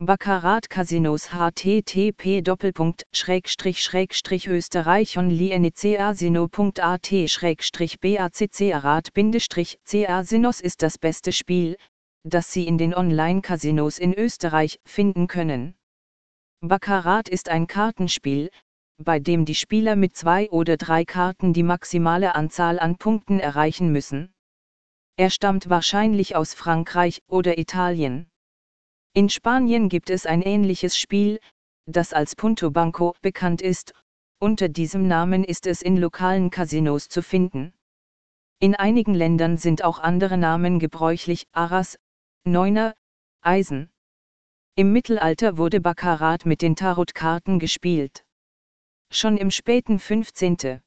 Baccarat Casinos http österreich onlinecasino.at baccarat casinos ist das beste Spiel, das Sie in den Online-Casinos in Österreich finden können. Baccarat ist ein Kartenspiel, bei dem die Spieler mit zwei oder drei Karten die maximale Anzahl an Punkten erreichen müssen. Er stammt wahrscheinlich aus Frankreich oder Italien. In Spanien gibt es ein ähnliches Spiel, das als Punto Banco bekannt ist, unter diesem Namen ist es in lokalen Casinos zu finden. In einigen Ländern sind auch andere Namen gebräuchlich, Arras, Neuner, Eisen. Im Mittelalter wurde Baccarat mit den Tarotkarten gespielt. Schon im späten 15.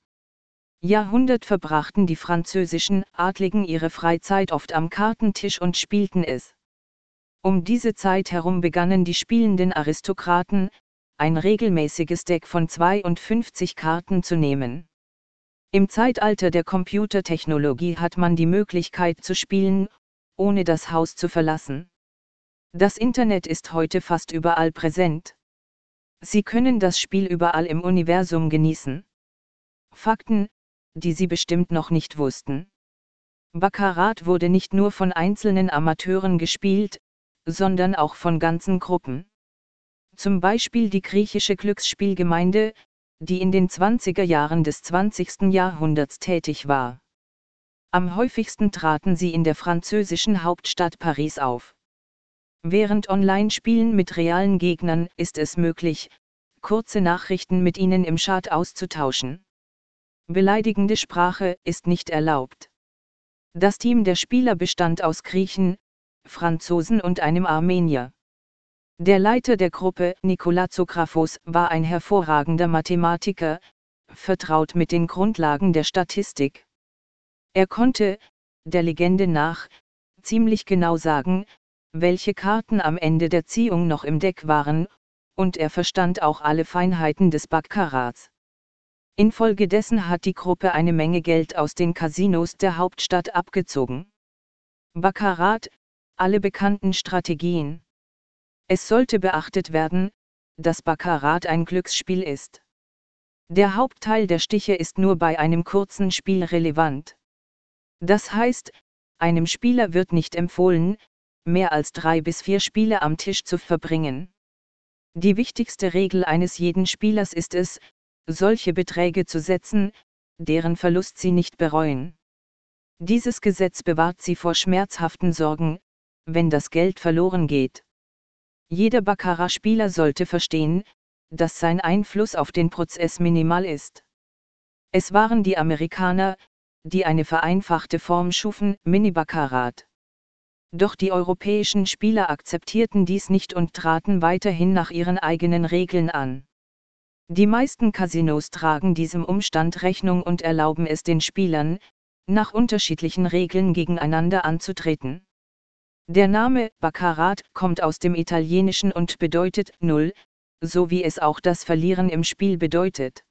Jahrhundert verbrachten die französischen Adligen ihre Freizeit oft am Kartentisch und spielten es. Um diese Zeit herum begannen die spielenden Aristokraten, ein regelmäßiges Deck von 52 Karten zu nehmen. Im Zeitalter der Computertechnologie hat man die Möglichkeit zu spielen, ohne das Haus zu verlassen. Das Internet ist heute fast überall präsent. Sie können das Spiel überall im Universum genießen. Fakten, die Sie bestimmt noch nicht wussten. Baccarat wurde nicht nur von einzelnen Amateuren gespielt, sondern auch von ganzen Gruppen. Zum Beispiel die griechische Glücksspielgemeinde, die in den 20er Jahren des 20. Jahrhunderts tätig war. Am häufigsten traten sie in der französischen Hauptstadt Paris auf. Während Online-Spielen mit realen Gegnern ist es möglich, kurze Nachrichten mit ihnen im Chat auszutauschen. Beleidigende Sprache ist nicht erlaubt. Das Team der Spieler bestand aus Griechen, Franzosen und einem Armenier. Der Leiter der Gruppe, Nikola Zographos, war ein hervorragender Mathematiker, vertraut mit den Grundlagen der Statistik. Er konnte, der Legende nach, ziemlich genau sagen, welche Karten am Ende der Ziehung noch im Deck waren, und er verstand auch alle Feinheiten des Baccarats. Infolgedessen hat die Gruppe eine Menge Geld aus den Casinos der Hauptstadt abgezogen. Baccarat, alle bekannten Strategien. Es sollte beachtet werden, dass Baccarat ein Glücksspiel ist. Der Hauptteil der Stiche ist nur bei einem kurzen Spiel relevant. Das heißt, einem Spieler wird nicht empfohlen, mehr als drei bis vier Spiele am Tisch zu verbringen. Die wichtigste Regel eines jeden Spielers ist es, solche Beträge zu setzen, deren Verlust sie nicht bereuen. Dieses Gesetz bewahrt sie vor schmerzhaften Sorgen, wenn das Geld verloren geht. Jeder Baccarat-Spieler sollte verstehen, dass sein Einfluss auf den Prozess minimal ist. Es waren die Amerikaner, die eine vereinfachte Form schufen, Mini-Baccarat. Doch die europäischen Spieler akzeptierten dies nicht und traten weiterhin nach ihren eigenen Regeln an. Die meisten Casinos tragen diesem Umstand Rechnung und erlauben es den Spielern, nach unterschiedlichen Regeln gegeneinander anzutreten. Der Name Baccarat kommt aus dem Italienischen und bedeutet Null, so wie es auch das Verlieren im Spiel bedeutet.